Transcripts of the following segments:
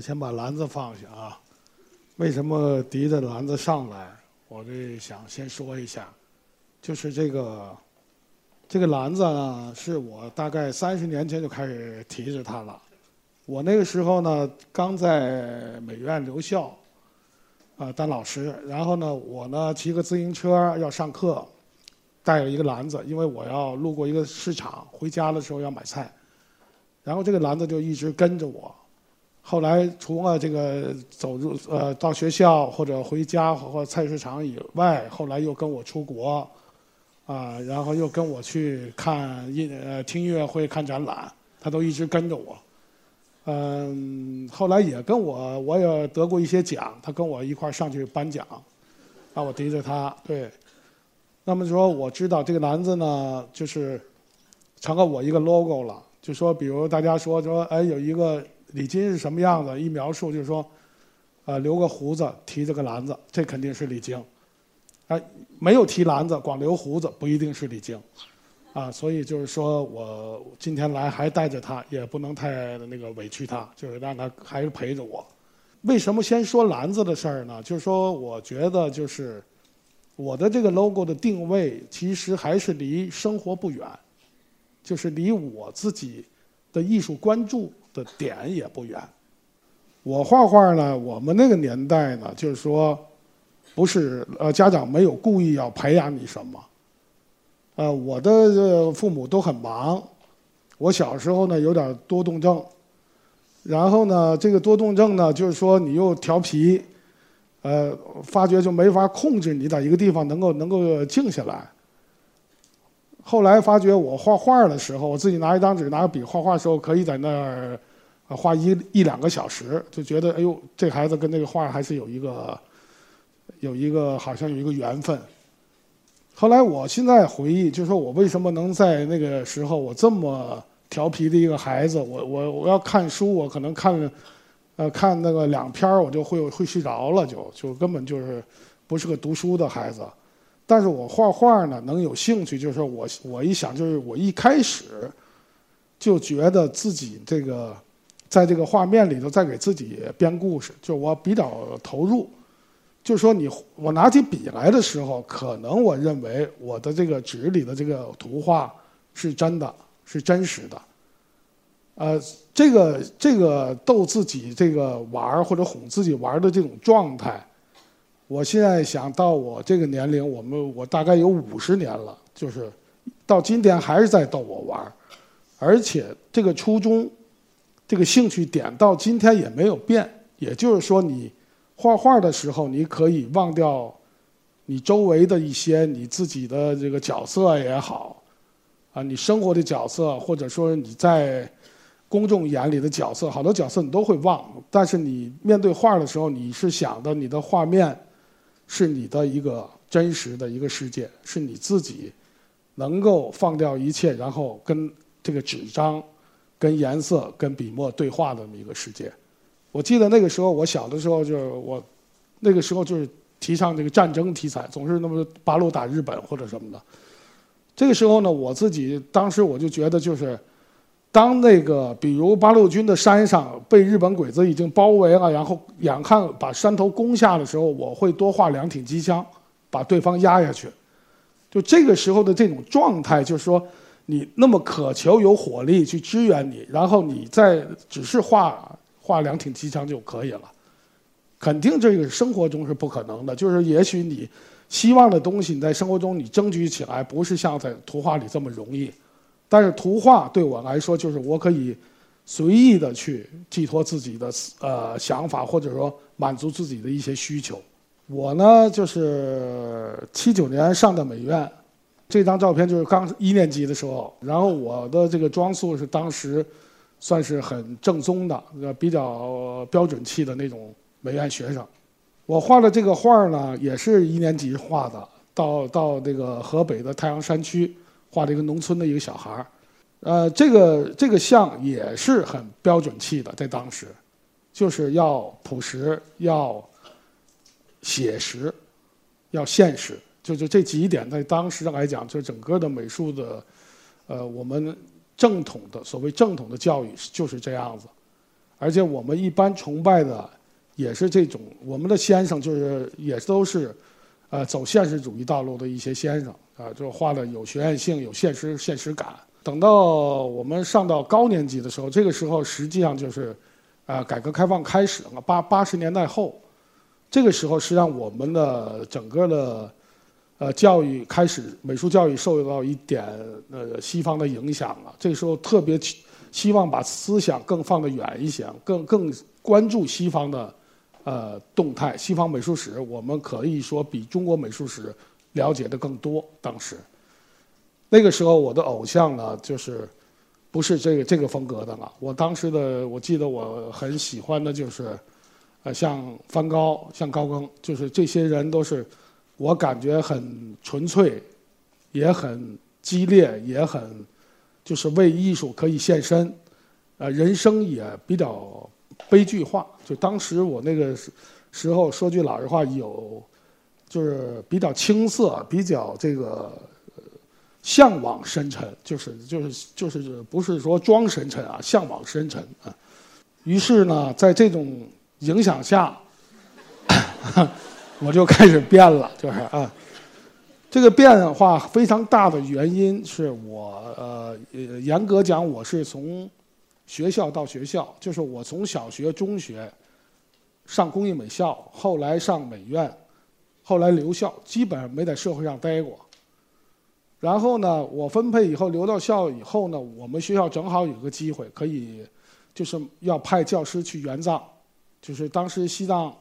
先把篮子放下啊。为什么提着篮子上来？我这想先说一下，就是这个这个篮子呢，是我大概三十年前就开始提着它了。我那个时候呢，刚在美院留校，啊当老师。然后呢，我呢骑个自行车要上课，带了一个篮子，因为我要路过一个市场，回家的时候要买菜。然后这个篮子就一直跟着我。后来除了这个走入呃到学校或者回家或菜市场以外，后来又跟我出国，啊，然后又跟我去看音呃听音乐会、看展览，他都一直跟着我。嗯，后来也跟我，我也得过一些奖，他跟我一块上去颁奖，让我提着他。对，那么说我知道这个篮子呢，就是成了我一个 logo 了。就说比如大家说说，哎，有一个。李金是什么样子？一描述就是说，啊，留个胡子，提着个篮子，这肯定是李菁。啊，没有提篮子，光留胡子，不一定是李菁。啊，所以就是说我今天来还带着他，也不能太那个委屈他，就是让他还是陪着我。为什么先说篮子的事儿呢？就是说，我觉得就是我的这个 logo 的定位，其实还是离生活不远，就是离我自己的艺术关注。的点也不远。我画画呢，我们那个年代呢，就是说，不是呃，家长没有故意要培养你什么。呃，我的父母都很忙，我小时候呢有点多动症，然后呢，这个多动症呢，就是说你又调皮，呃，发觉就没法控制你在一个地方能够能够静下来。后来发觉我画画的时候，我自己拿一张纸、拿个笔画画的时候，可以在那儿画一一两个小时，就觉得哎呦，这孩子跟那个画还是有一个有一个好像有一个缘分。后来我现在回忆，就说我为什么能在那个时候我这么调皮的一个孩子，我我我要看书，我可能看呃看那个两篇我就会会睡着了，就就根本就是不是个读书的孩子。但是我画画呢，能有兴趣，就是我我一想，就是我一开始就觉得自己这个在这个画面里头在给自己编故事，就我比较投入。就说你我拿起笔来的时候，可能我认为我的这个纸里的这个图画是真的，是真实的。呃，这个这个逗自己这个玩或者哄自己玩的这种状态。我现在想到我这个年龄，我们我大概有五十年了，就是到今天还是在逗我玩，而且这个初衷，这个兴趣点到今天也没有变。也就是说，你画画的时候，你可以忘掉你周围的一些你自己的这个角色也好，啊，你生活的角色，或者说你在公众眼里的角色，好多角色你都会忘。但是你面对画的时候，你是想的你的画面。是你的一个真实的一个世界，是你自己能够放掉一切，然后跟这个纸张、跟颜色、跟笔墨对话的这么一个世界。我记得那个时候，我小的时候就是我那个时候就是提倡这个战争题材，总是那么八路打日本或者什么的。这个时候呢，我自己当时我就觉得就是。当那个，比如八路军的山上被日本鬼子已经包围了，然后眼看把山头攻下的时候，我会多画两挺机枪，把对方压下去。就这个时候的这种状态，就是说，你那么渴求有火力去支援你，然后你再只是画画两挺机枪就可以了。肯定这个生活中是不可能的，就是也许你希望的东西，你在生活中你争取起来，不是像在图画里这么容易。但是图画对我来说，就是我可以随意的去寄托自己的呃想法，或者说满足自己的一些需求。我呢，就是七九年上的美院，这张照片就是刚一年级的时候。然后我的这个装束是当时算是很正宗的，比较标准气的那种美院学生。我画的这个画呢，也是一年级画的，到到那个河北的太阳山区。画了一个农村的一个小孩儿，呃，这个这个像也是很标准气的，在当时，就是要朴实，要写实，要现实，就就这几点，在当时来讲，就整个的美术的，呃，我们正统的所谓正统的教育就是这样子，而且我们一般崇拜的也是这种，我们的先生就是也都是，呃，走现实主义道路的一些先生啊，就画的有学院性、有现实现实感。等到我们上到高年级的时候，这个时候实际上就是，啊，改革开放开始了，八八十年代后，这个时候实际上我们的整个的，呃，教育开始美术教育受到一点呃西方的影响了。这个时候特别希望把思想更放得远一些，更更关注西方的呃动态。西方美术史我们可以说比中国美术史了解的更多，当时。那个时候我的偶像呢，就是不是这个这个风格的了。我当时的我记得我很喜欢的就是，呃，像梵高、像高更，就是这些人都是我感觉很纯粹，也很激烈，也很就是为艺术可以献身，呃，人生也比较悲剧化。就当时我那个时候说句老实话，有就是比较青涩，比较这个。向往深沉，就是就是就是不是说装深沉啊，向往深沉啊。于是呢，在这种影响下，我就开始变了，就是啊，这个变化非常大的原因是我呃严格讲，我是从学校到学校，就是我从小学、中学上工艺美校，后来上美院，后来留校，基本上没在社会上待过。然后呢，我分配以后留到校以后呢，我们学校正好有个机会，可以就是要派教师去援藏，就是当时西藏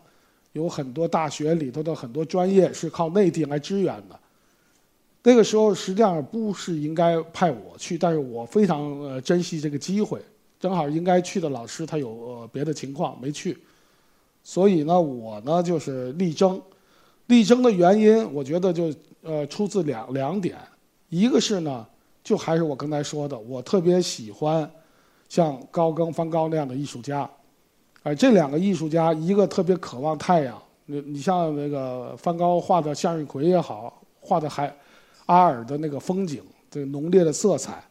有很多大学里头的很多专业是靠内地来支援的。那个时候实际上不是应该派我去，但是我非常呃珍惜这个机会，正好应该去的老师他有别的情况没去，所以呢，我呢就是力争，力争的原因，我觉得就呃出自两两点。一个是呢，就还是我刚才说的，我特别喜欢像高更、梵高那样的艺术家，而这两个艺术家，一个特别渴望太阳，你你像那个梵高画的向日葵也好，画的海阿尔的那个风景，这浓烈的色彩，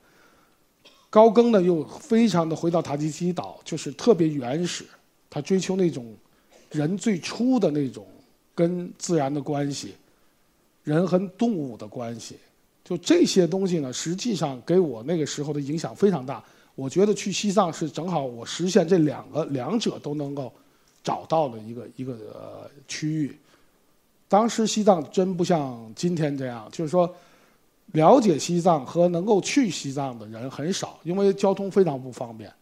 高更呢又非常的回到塔吉提岛，就是特别原始，他追求那种人最初的那种跟自然的关系，人和动物的关系。就这些东西呢，实际上给我那个时候的影响非常大。我觉得去西藏是正好我实现这两个两者都能够找到的一个一个呃区域。当时西藏真不像今天这样，就是说了解西藏和能够去西藏的人很少，因为交通非常不方便。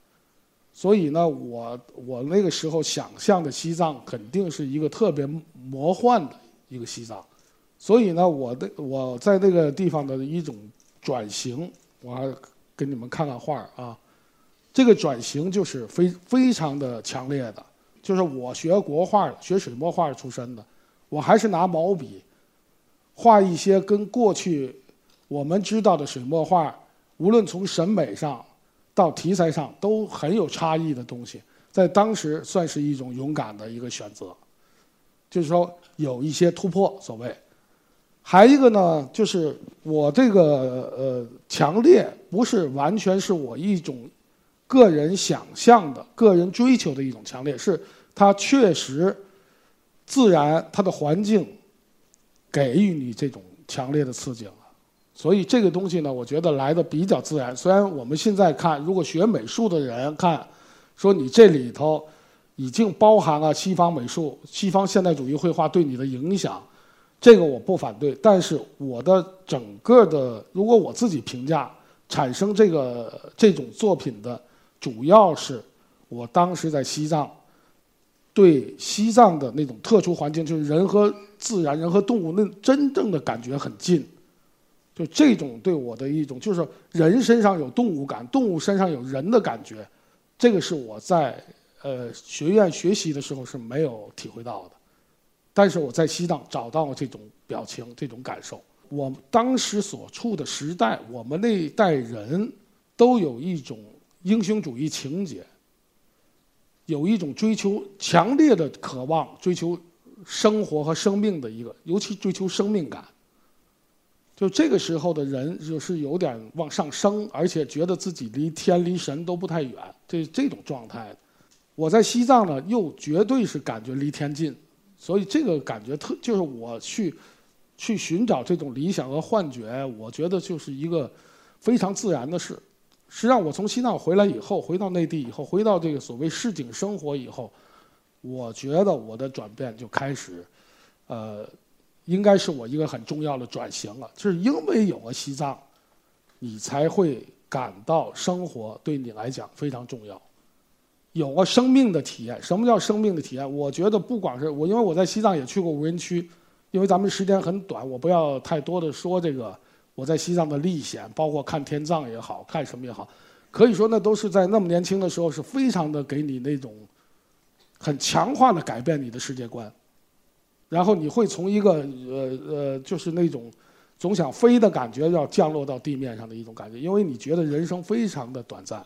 所以呢，我我那个时候想象的西藏肯定是一个特别魔幻的一个西藏。所以呢，我的我在那个地方的一种转型，我还给你们看看画啊。这个转型就是非非常的强烈的，就是我学国画、学水墨画出身的，我还是拿毛笔画一些跟过去我们知道的水墨画，无论从审美上到题材上都很有差异的东西，在当时算是一种勇敢的一个选择，就是说有一些突破，所谓。还一个呢，就是我这个呃强烈不是完全是我一种个人想象的、个人追求的一种强烈，是它确实自然它的环境给予你这种强烈的刺激了。所以这个东西呢，我觉得来的比较自然。虽然我们现在看，如果学美术的人看，说你这里头已经包含了西方美术、西方现代主义绘画对你的影响。这个我不反对，但是我的整个的，如果我自己评价，产生这个这种作品的，主要是我当时在西藏，对西藏的那种特殊环境，就是人和自然、人和动物那真正的感觉很近，就这种对我的一种，就是人身上有动物感，动物身上有人的感觉，这个是我在呃学院学习的时候是没有体会到的。但是我在西藏找到了这种表情，这种感受。我当时所处的时代，我们那一代人都有一种英雄主义情节，有一种追求强烈的渴望，追求生活和生命的一个，尤其追求生命感。就这个时候的人，就是有点往上升，而且觉得自己离天离神都不太远，这这种状态。我在西藏呢，又绝对是感觉离天近，所以这个感觉特就是我去去寻找这种理想和幻觉，我觉得就是一个非常自然的事。实际上，我从西藏回来以后，回到内地以后，回到这个所谓市井生活以后，我觉得我的转变就开始，呃，应该是我一个很重要的转型了。就是因为有了西藏，你才会感到生活对你来讲非常重要。有了生命的体验，什么叫生命的体验？我觉得不管是我，因为我在西藏也去过无人区，因为咱们时间很短，我不要太多的说这个我在西藏的历险，包括看天葬也好看什么也好，可以说那都是在那么年轻的时候是非常的给你那种很强化的改变你的世界观，然后你会从一个呃呃就是那种总想飞的感觉，要降落到地面上的一种感觉，因为你觉得人生非常的短暂。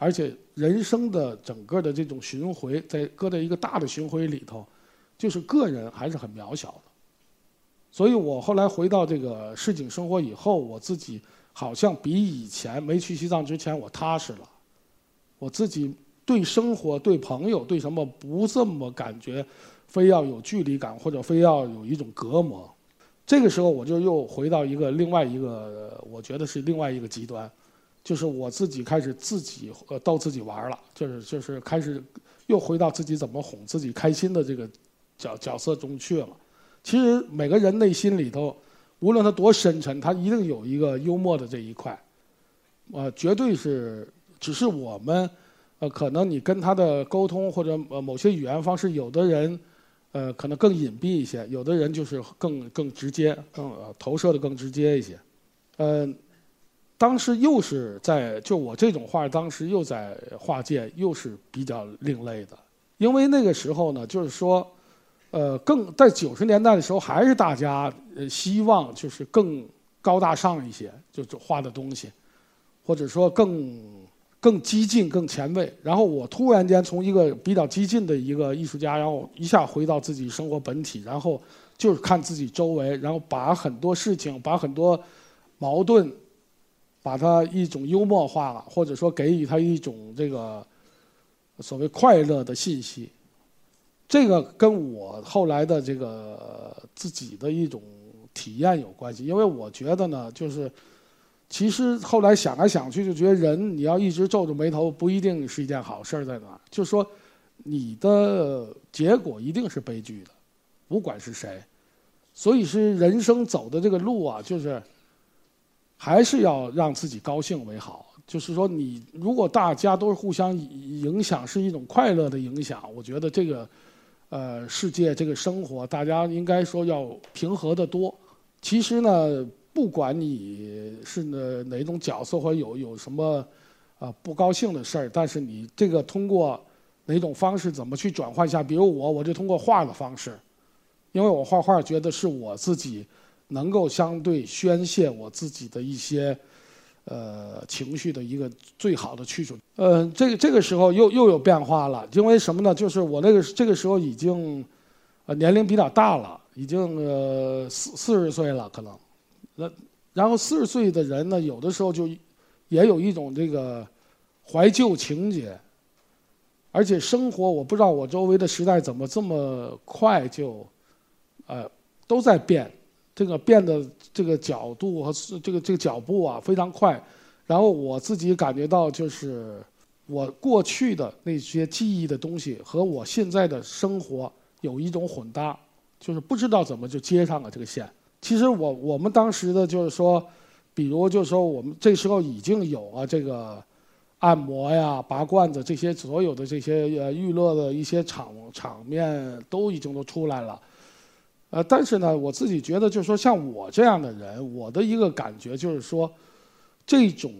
而且人生的整个的这种巡回，在搁在一个大的巡回里头，就是个人还是很渺小的。所以我后来回到这个市井生活以后，我自己好像比以前没去西藏之前我踏实了。我自己对生活、对朋友、对什么不这么感觉，非要有距离感或者非要有一种隔膜。这个时候我就又回到一个另外一个，我觉得是另外一个极端。就是我自己开始自己呃逗自己玩了，就是就是开始又回到自己怎么哄自己开心的这个角角色中去了。其实每个人内心里头，无论他多深沉，他一定有一个幽默的这一块，呃，绝对是只是我们呃可能你跟他的沟通或者呃某些语言方式，有的人呃可能更隐蔽一些，有的人就是更更直接，更投射的更直接一些，嗯。当时又是在就我这种画，当时又在画界又是比较另类的，因为那个时候呢，就是说，呃，更在九十年代的时候，还是大家呃希望就是更高大上一些，就画的东西，或者说更更激进、更前卫。然后我突然间从一个比较激进的一个艺术家，然后一下回到自己生活本体，然后就是看自己周围，然后把很多事情，把很多矛盾。把它一种幽默化了，或者说给予他一种这个所谓快乐的信息，这个跟我后来的这个自己的一种体验有关系。因为我觉得呢，就是其实后来想来想去，就觉得人你要一直皱着眉头，不一定是一件好事在哪。就是说，你的结果一定是悲剧的，不管是谁。所以是人生走的这个路啊，就是。还是要让自己高兴为好。就是说，你如果大家都是互相影响，是一种快乐的影响，我觉得这个，呃，世界这个生活，大家应该说要平和的多。其实呢，不管你是哪哪种角色，或者有有什么啊不高兴的事儿，但是你这个通过哪种方式怎么去转换一下？比如我，我就通过画的方式，因为我画画觉得是我自己。能够相对宣泄我自己的一些呃情绪的一个最好的去处。呃，这个这个时候又又有变化了，因为什么呢？就是我那个这个时候已经呃年龄比较大了，已经呃四四十岁了，可能。那然后四十岁的人呢，有的时候就也有一种这个怀旧情节，而且生活我不知道我周围的时代怎么这么快就呃都在变。这个变的这个角度和这个这个脚步啊非常快，然后我自己感觉到就是我过去的那些记忆的东西和我现在的生活有一种混搭，就是不知道怎么就接上了这个线。其实我我们当时的就是说，比如就是说我们这时候已经有了这个按摩呀、拔罐子这些所有的这些呃娱乐的一些场场面都已经都出来了。呃，但是呢，我自己觉得，就是说，像我这样的人，我的一个感觉就是说，这种，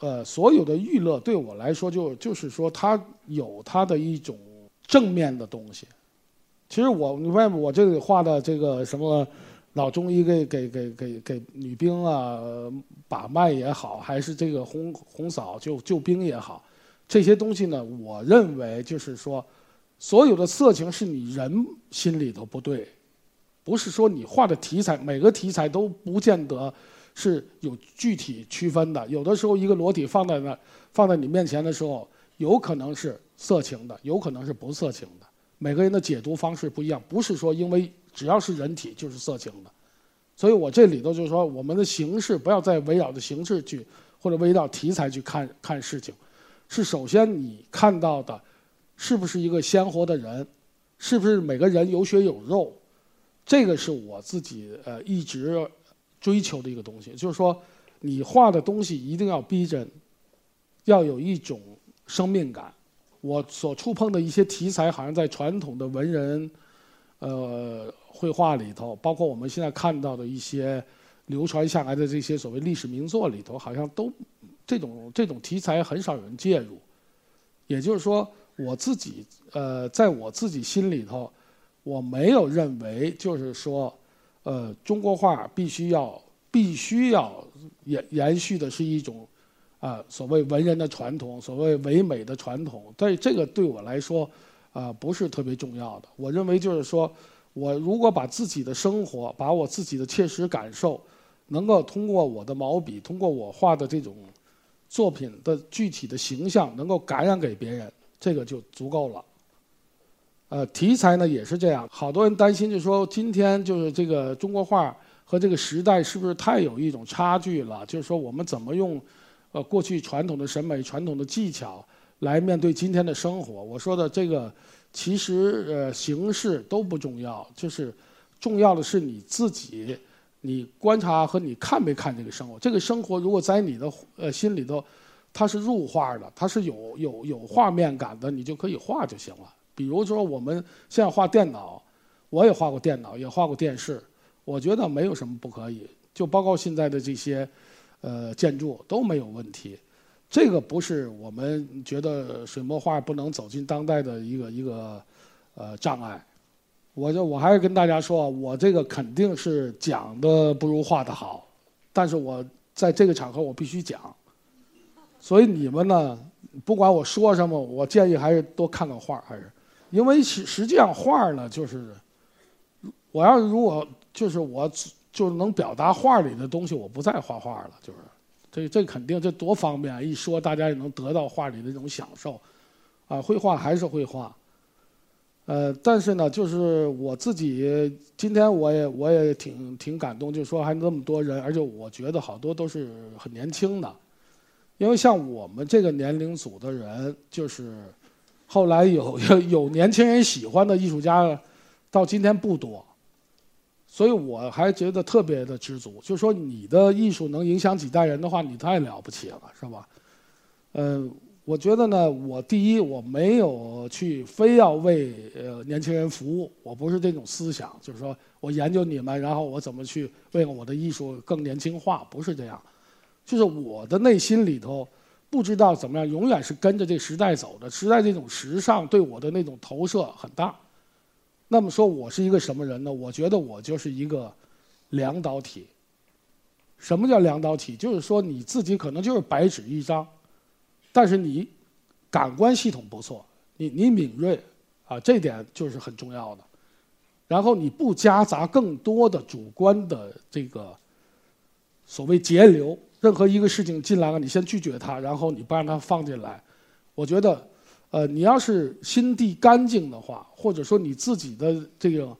呃，所有的娱乐对我来说，就就是说，它有它的一种正面的东西。其实我，你看我这里画的这个什么老中医给给给给给女兵啊把脉也好，还是这个红红嫂救救兵也好，这些东西呢，我认为就是说，所有的色情是你人心里头不对。不是说你画的题材，每个题材都不见得是有具体区分的。有的时候，一个裸体放在那，放在你面前的时候，有可能是色情的，有可能是不色情的。每个人的解读方式不一样，不是说因为只要是人体就是色情的。所以我这里头就是说，我们的形式不要再围绕着形式去，或者围绕题材去看看事情，是首先你看到的，是不是一个鲜活的人，是不是每个人有血有肉，这个是我自己呃一直追求的一个东西，就是说你画的东西一定要逼真，要有一种生命感。我所触碰的一些题材，好像在传统的文人，呃，绘画里头，包括我们现在看到的一些流传下来的这些所谓历史名作里头，好像都这种这种题材很少有人介入。也就是说，我自己呃，在我自己心里头，我没有认为就是说，呃，中国画必须要必须要延延续的是一种。啊，所谓文人的传统，所谓唯美的传统，但这个对我来说，啊，不是特别重要的。我认为就是说，我如果把自己的生活，把我自己的切实感受，能够通过我的毛笔，通过我画的这种作品的具体的形象，能够感染给别人，这个就足够了。呃，题材呢也是这样，好多人担心，就说今天就是这个中国画和这个时代是不是太有一种差距了？就是说我们怎么用？呃，过去传统的审美、传统的技巧来面对今天的生活。我说的这个，其实呃形式都不重要，就是重要的是你自己，你观察和你看没看这个生活。这个生活如果在你的呃心里头，它是入画的，它是有有有画面感的，你就可以画就行了。比如说我们现在画电脑，我也画过电脑，也画过电视，我觉得没有什么不可以。就包括现在的这些。呃，建筑都没有问题，这个不是我们觉得水墨画不能走进当代的一个一个呃障碍。我就我还是跟大家说，我这个肯定是讲的不如画的好，但是我在这个场合我必须讲。所以你们呢，不管我说什么，我建议还是多看看画，还是因为实实际上画呢，就是我要是如果就是我。就是能表达画里的东西，我不再画画了。就是，这这肯定这多方便啊，一说大家也能得到画里的这种享受。啊，绘画还是绘画。呃，但是呢，就是我自己今天我也我也挺挺感动，就是说还那么多人，而且我觉得好多都是很年轻的，因为像我们这个年龄组的人，就是后来有有有年轻人喜欢的艺术家，到今天不多。所以我还觉得特别的知足，就是说你的艺术能影响几代人的话，你太了不起了，是吧？嗯，我觉得呢，我第一我没有去非要为呃年轻人服务，我不是这种思想，就是说我研究你们，然后我怎么去为了我的艺术更年轻化，不是这样。就是我的内心里头不知道怎么样，永远是跟着这时代走的，时代这种时尚对我的那种投射很大。那么说，我是一个什么人呢？我觉得我就是一个两导体。什么叫两导体？就是说你自己可能就是白纸一张，但是你感官系统不错，你你敏锐啊，这点就是很重要的。然后你不夹杂更多的主观的这个所谓节流，任何一个事情进来了，你先拒绝它，然后你不让它放进来。我觉得。呃，你要是心地干净的话，或者说你自己的这个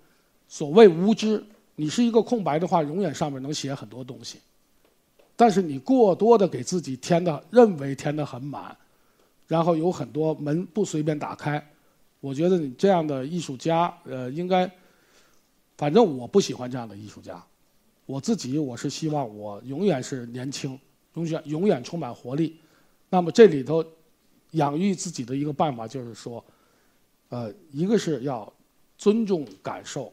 所谓无知，你是一个空白的话，永远上面能写很多东西。但是你过多的给自己填的，认为填的很满，然后有很多门不随便打开。我觉得你这样的艺术家，呃，应该，反正我不喜欢这样的艺术家。我自己我是希望我永远是年轻，永远永远充满活力。那么这里头。养育自己的一个办法就是说，呃，一个是要尊重感受，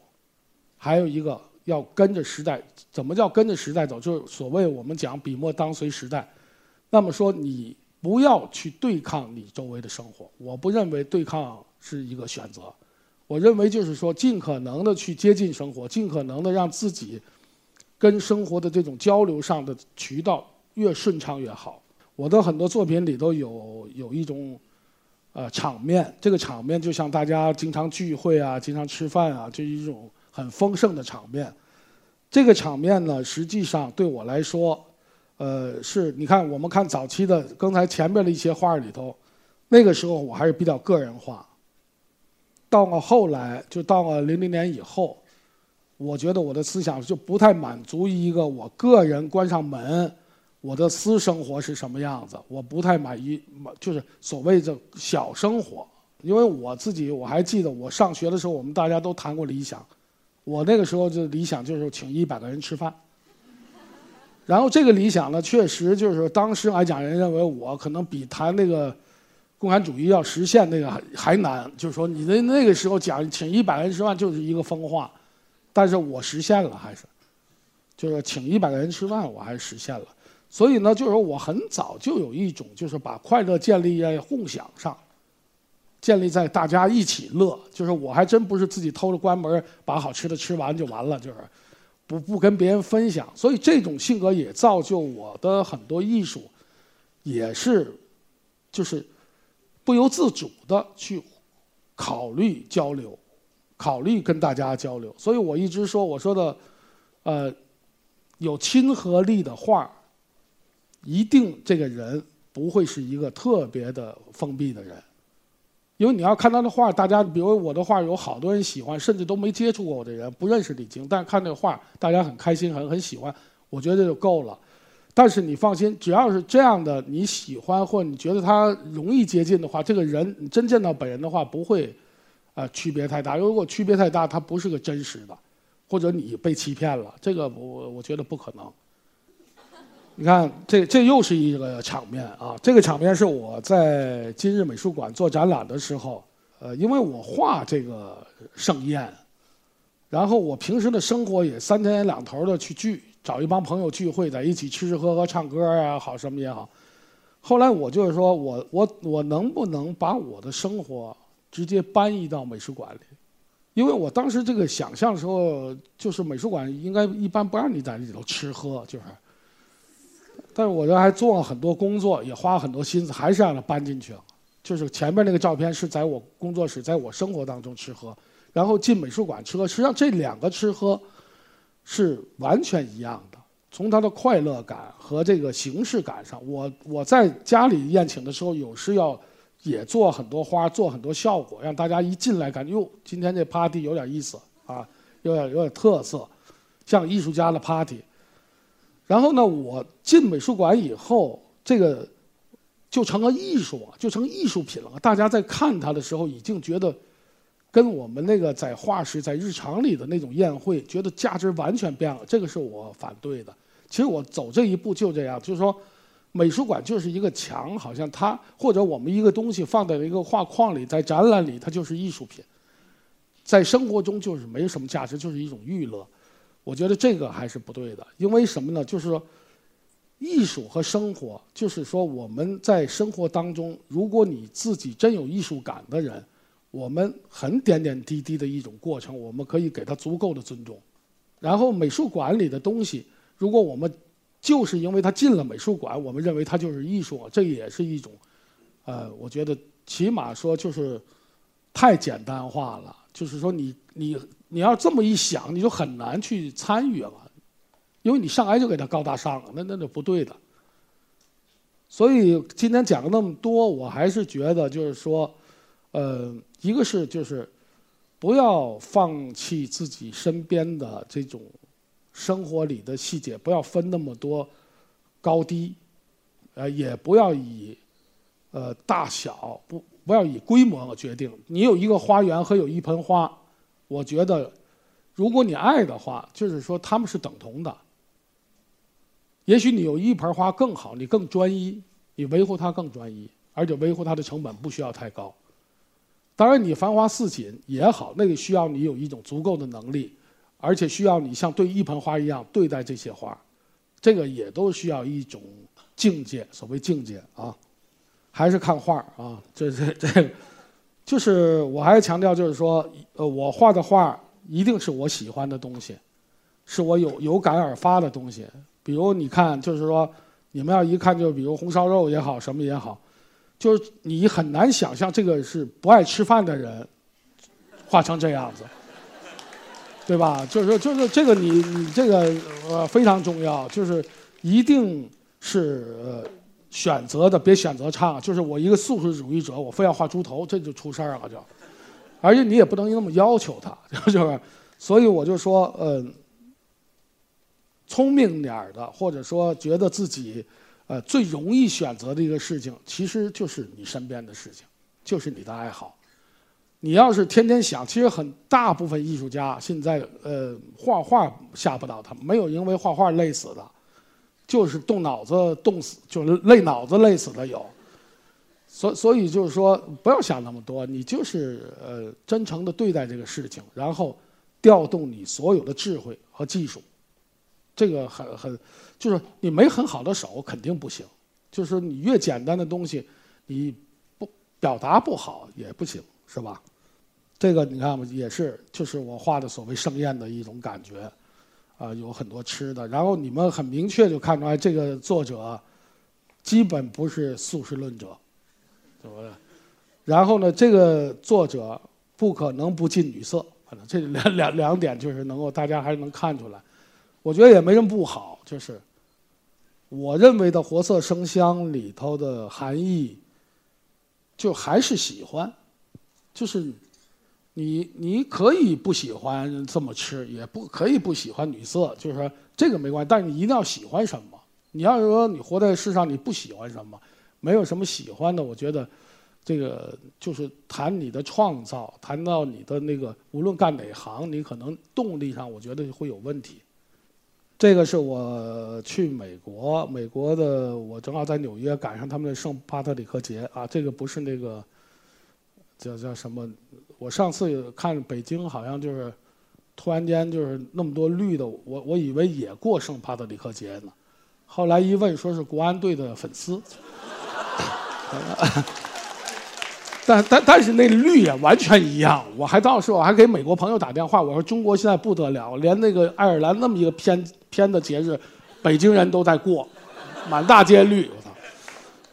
还有一个要跟着时代。怎么叫跟着时代走？就是所谓我们讲笔墨当随时代。那么说，你不要去对抗你周围的生活。我不认为对抗是一个选择。我认为就是说，尽可能的去接近生活，尽可能的让自己跟生活的这种交流上的渠道越顺畅越好。我的很多作品里头有有一种，呃，场面。这个场面就像大家经常聚会啊，经常吃饭啊，就是一种很丰盛的场面。这个场面呢，实际上对我来说，呃，是你看我们看早期的刚才前面的一些画里头，那个时候我还是比较个人化。到了后来，就到了零零年以后，我觉得我的思想就不太满足于一个我个人关上门，我的私生活是什么样子，我不太满意，就是所谓的小生活。因为我自己我还记得，我上学的时候，我们大家都谈过理想，我那个时候就理想就是请一百个人吃饭。然后这个理想呢，确实就是当时来讲，人认为我可能比谈那个。共产主义要实现那个还难，就是说你的那个时候讲请一百个人吃饭就是一个疯话，但是我实现了还是，就是请一百个人吃饭我还是实现了，所以呢，就是说我很早就有一种就是把快乐建立在共享上，建立在大家一起乐，就是我还真不是自己偷着关门把好吃的吃完就完了，就是不不跟别人分享，所以这种性格也造就我的很多艺术，也是就是。不由自主的去考虑交流，考虑跟大家交流，所以我一直说我说的，呃，有亲和力的画一定这个人不会是一个特别的封闭的人，因为你要看他的画，大家比如我的画有好多人喜欢，甚至都没接触过我的人不认识李菁，但是看那个画，大家很开心，很很喜欢，我觉得就够了。但是你放心，只要是这样的你喜欢或你觉得他容易接近的话，这个人你真见到本人的话不会，啊区别太大。如果区别太大，他不是个真实的，或者你被欺骗了，这个我我觉得不可能。你看，这这又是一个场面啊！这个场面是我在今日美术馆做展览的时候，呃，因为我画这个盛宴，然后我平时的生活也三天两头的去聚。找一帮朋友聚会，在一起吃吃喝喝、唱歌啊，好什么也好。后来我就是说，我我我能不能把我的生活直接搬移到美术馆里？因为我当时这个想象的时候，就是美术馆应该一般不让你在里头吃喝，就是。但是我这还做了很多工作，也花了很多心思，还是让他搬进去了。就是前面那个照片是在我工作室，在我生活当中吃喝，然后进美术馆吃喝。实际上这两个吃喝。是完全一样的，从他的快乐感和这个形式感上，我我在家里宴请的时候，有时要也做很多花，做很多效果，让大家一进来感觉哟，今天这 party 有点意思啊，有点有点特色，像艺术家的 party。然后呢，我进美术馆以后，这个就成了艺术啊，就成艺术品了。大家在看它的时候，已经觉得。跟我们那个在画室、在日常里的那种宴会，觉得价值完全变了，这个是我反对的。其实我走这一步就这样，就是说，美术馆就是一个墙，好像它或者我们一个东西放在一个画框里，在展览里它就是艺术品，在生活中就是没什么价值，就是一种娱乐。我觉得这个还是不对的，因为什么呢？就是说，艺术和生活，就是说我们在生活当中，如果你自己真有艺术感的人。我们很点点滴滴的一种过程，我们可以给他足够的尊重。然后美术馆里的东西，如果我们就是因为他进了美术馆，我们认为它就是艺术，这也是一种，呃，我觉得起码说就是太简单化了。就是说你你你要这么一想，你就很难去参与了，因为你上来就给他高大上了，那那就不对的。所以今天讲了那么多，我还是觉得就是说。呃，一个是就是不要放弃自己身边的这种生活里的细节，不要分那么多高低，呃，也不要以呃大小不不要以规模决定。你有一个花园和有一盆花，我觉得如果你爱的话，就是说他们是等同的。也许你有一盆花更好，你更专一，你维护它更专一，而且维护它的成本不需要太高。当然，你繁花似锦也好，那个需要你有一种足够的能力，而且需要你像对一盆花一样对待这些花，这个也都需要一种境界。所谓境界啊，还是看画啊，这这这，就是我还是强调，就是说，呃，我画的画一定是我喜欢的东西，是我有有感而发的东西。比如你看，就是说，你们要一看就比如红烧肉也好，什么也好。就是你很难想象这个是不爱吃饭的人画成这样子，对吧？就是就是这个你你这个呃非常重要，就是一定是呃选择的别选择差，就是我一个素食主义者，我非要画猪头，这就出事儿了就。而且你也不能那么要求他，就是，所以我就说，嗯，聪明点儿的，或者说觉得自己，呃，最容易选择的一个事情，其实就是你身边的事情，就是你的爱好。你要是天天想，其实很大部分艺术家现在，呃，画画吓不到他，没有因为画画累死的。就是动脑子动死，就是累脑子累死的有，所所以就是说不要想那么多，你就是呃真诚的对待这个事情，然后调动你所有的智慧和技术，这个很很就是你没很好的手肯定不行，就是你越简单的东西，你不表达不好也不行，是吧？这个你看嘛，也是就是我画的所谓盛宴的一种感觉。啊，有很多吃的，然后你们很明确就看出来，这个作者基本不是素食论者，对不对？然后呢，这个作者不可能不近女色，可能这两两两点就是能够大家还是能看出来。我觉得也没什么不好，就是我认为的活色生香里头的含义，就还是喜欢，就是。你你可以不喜欢这么吃，也不可以不喜欢女色，就是说这个没关系。但是你一定要喜欢什么？你要是说你活在世上你不喜欢什么，没有什么喜欢的，我觉得这个就是谈你的创造，谈到你的那个无论干哪行，你可能动力上我觉得会有问题。这个是我去美国，美国的我正好在纽约赶上他们的圣帕特里克节啊，这个不是那个叫叫什么。我上次看北京好像就是，突然间就是那么多绿的，我我以为也过圣帕特里克节呢，后来一问说是国安队的粉丝，但但但是那绿也完全一样，我还到时候我还给美国朋友打电话，我说中国现在不得了，连那个爱尔兰那么一个偏偏的节日，北京人都在过，满大街绿。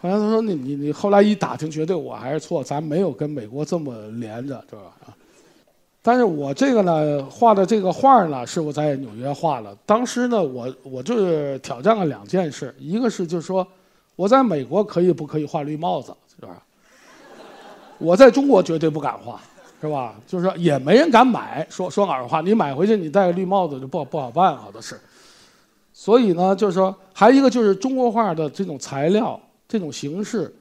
后来他说：“你你你，后来一打听，绝对我还是错，咱没有跟美国这么连着，是吧？但是我这个呢，画的这个画呢，是我在纽约画的。当时呢，我我就是挑战了两件事，一个是就是说，我在美国可以不可以画绿帽子，是吧？我在中国绝对不敢画，是吧？就是说也没人敢买，说说耳话，你买回去你戴个绿帽子就不好不好办，好多事。所以呢，就是说，还有一个就是中国画的这种材料。”这种形式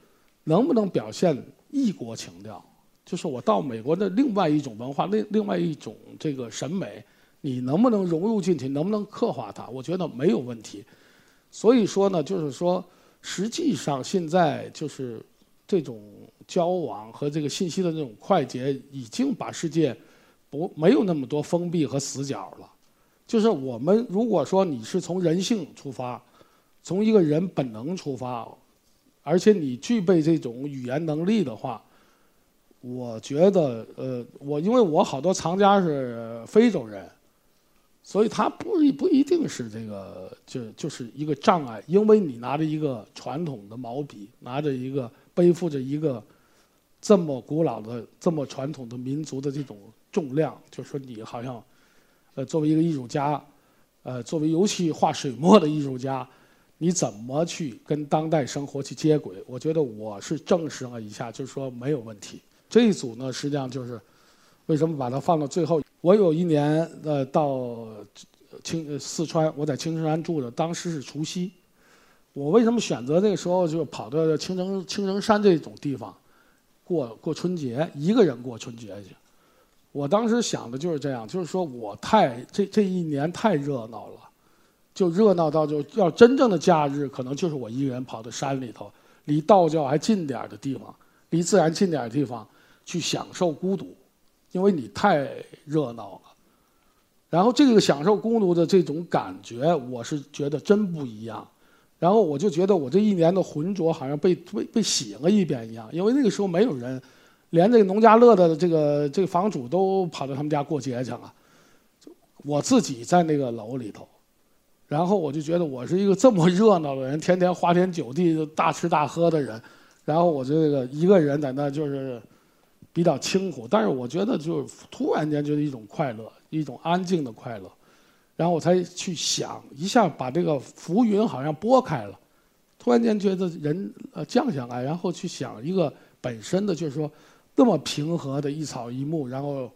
能不能表现异国情调？就是我到美国的另外一种文化，另另外一种这个审美，你能不能融入进去？能不能刻画它？我觉得没有问题。所以说呢，就是说，实际上现在就是这种交往和这个信息的这种快捷，已经把世界不没有那么多封闭和死角了。就是我们如果说你是从人性出发，从一个人本能出发。而且你具备这种语言能力的话，我觉得，呃，我因为我好多藏家是非洲人，所以他不一不一定是这个，就就是一个障碍。因为你拿着一个传统的毛笔，拿着一个背负着一个这么古老的、这么传统的民族的这种重量，就说你好像，呃，作为一个艺术家，呃，作为尤其画水墨的艺术家。你怎么去跟当代生活去接轨？我觉得我是证实了一下，就是说没有问题。这一组呢，实际上就是为什么把它放到最后？我有一年呃到青四川，我在青城山住的，当时是除夕。我为什么选择那个时候就跑到青城青城山这种地方过过春节？一个人过春节去。我当时想的就是这样，就是说我太这这一年太热闹了。就热闹到就要真正的假日，可能就是我一个人跑到山里头，离道教还近点的地方，离自然近点的地方去享受孤独，因为你太热闹了。然后这个享受孤独的这种感觉，我是觉得真不一样。然后我就觉得我这一年的浑浊好像被被被洗了一遍一样，因为那个时候没有人，连这个农家乐的这个这个房主都跑到他们家过节去了，我自己在那个楼里头。然后我就觉得我是一个这么热闹的人，天天花天酒地、大吃大喝的人，然后我这个一个人在那就是比较清苦，但是我觉得就是突然间就是一种快乐，一种安静的快乐，然后我才去想一下，把这个浮云好像拨开了，突然间觉得人呃降下来，然后去想一个本身的就是说那么平和的一草一木，然后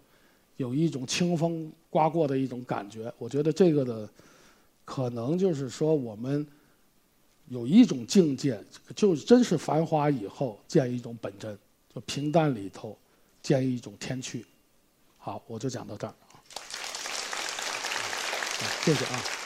有一种清风刮过的一种感觉。我觉得这个的可能就是说我们有一种境界，就真是繁华以后见一种本真，就平淡里头见一种天趣。好，我就讲到这儿。谢谢啊。